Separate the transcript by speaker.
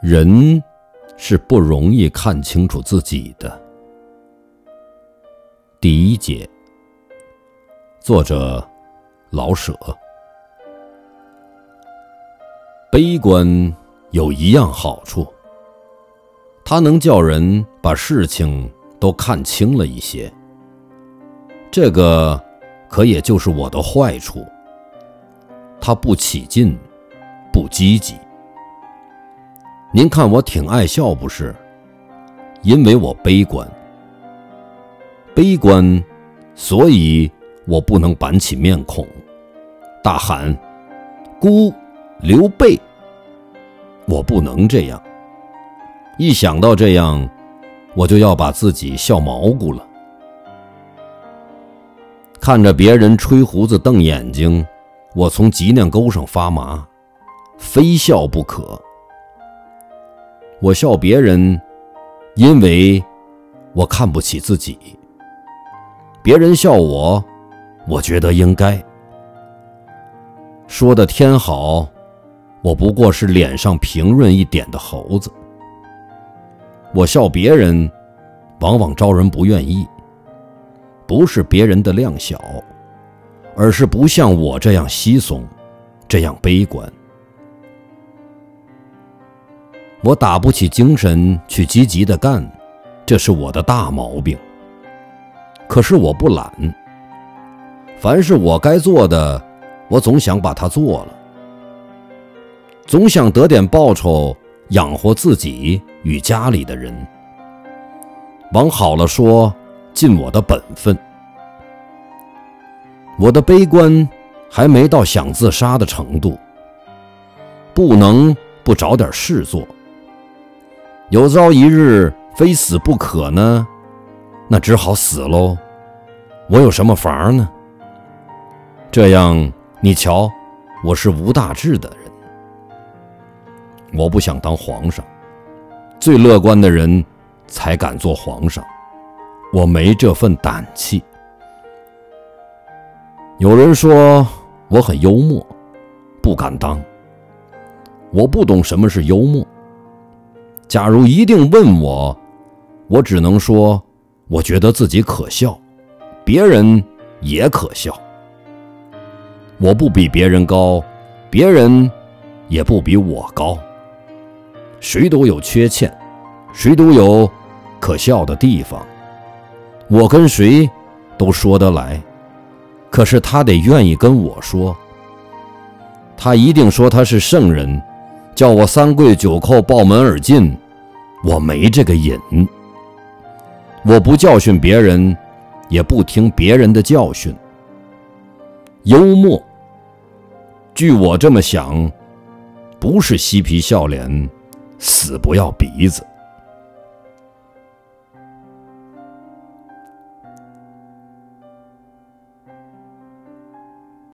Speaker 1: 人是不容易看清楚自己的。第一节，作者老舍。悲观有一样好处，它能叫人把事情都看清了一些。这个可也就是我的坏处，它不起劲，不积极。您看我挺爱笑不是？因为我悲观，悲观，所以我不能板起面孔，大喊“孤刘备”，我不能这样。一想到这样，我就要把自己笑毛骨了。看着别人吹胡子瞪眼睛，我从脊梁沟上发麻，非笑不可。我笑别人，因为我看不起自己；别人笑我，我觉得应该。说的天好，我不过是脸上平润一点的猴子。我笑别人，往往招人不愿意。不是别人的量小，而是不像我这样稀松，这样悲观。我打不起精神去积极的干，这是我的大毛病。可是我不懒，凡是我该做的，我总想把它做了，总想得点报酬养活自己与家里的人。往好了说，尽我的本分。我的悲观还没到想自杀的程度，不能不找点事做。有朝一日非死不可呢，那只好死喽。我有什么法儿呢？这样，你瞧，我是无大志的人。我不想当皇上，最乐观的人才敢做皇上，我没这份胆气。有人说我很幽默，不敢当。我不懂什么是幽默。假如一定问我，我只能说，我觉得自己可笑，别人也可笑。我不比别人高，别人也不比我高。谁都有缺陷，谁都有可笑的地方。我跟谁都说得来，可是他得愿意跟我说。他一定说他是圣人。叫我三跪九叩抱门而进，我没这个瘾。我不教训别人，也不听别人的教训。幽默，据我这么想，不是嬉皮笑脸，死不要鼻子。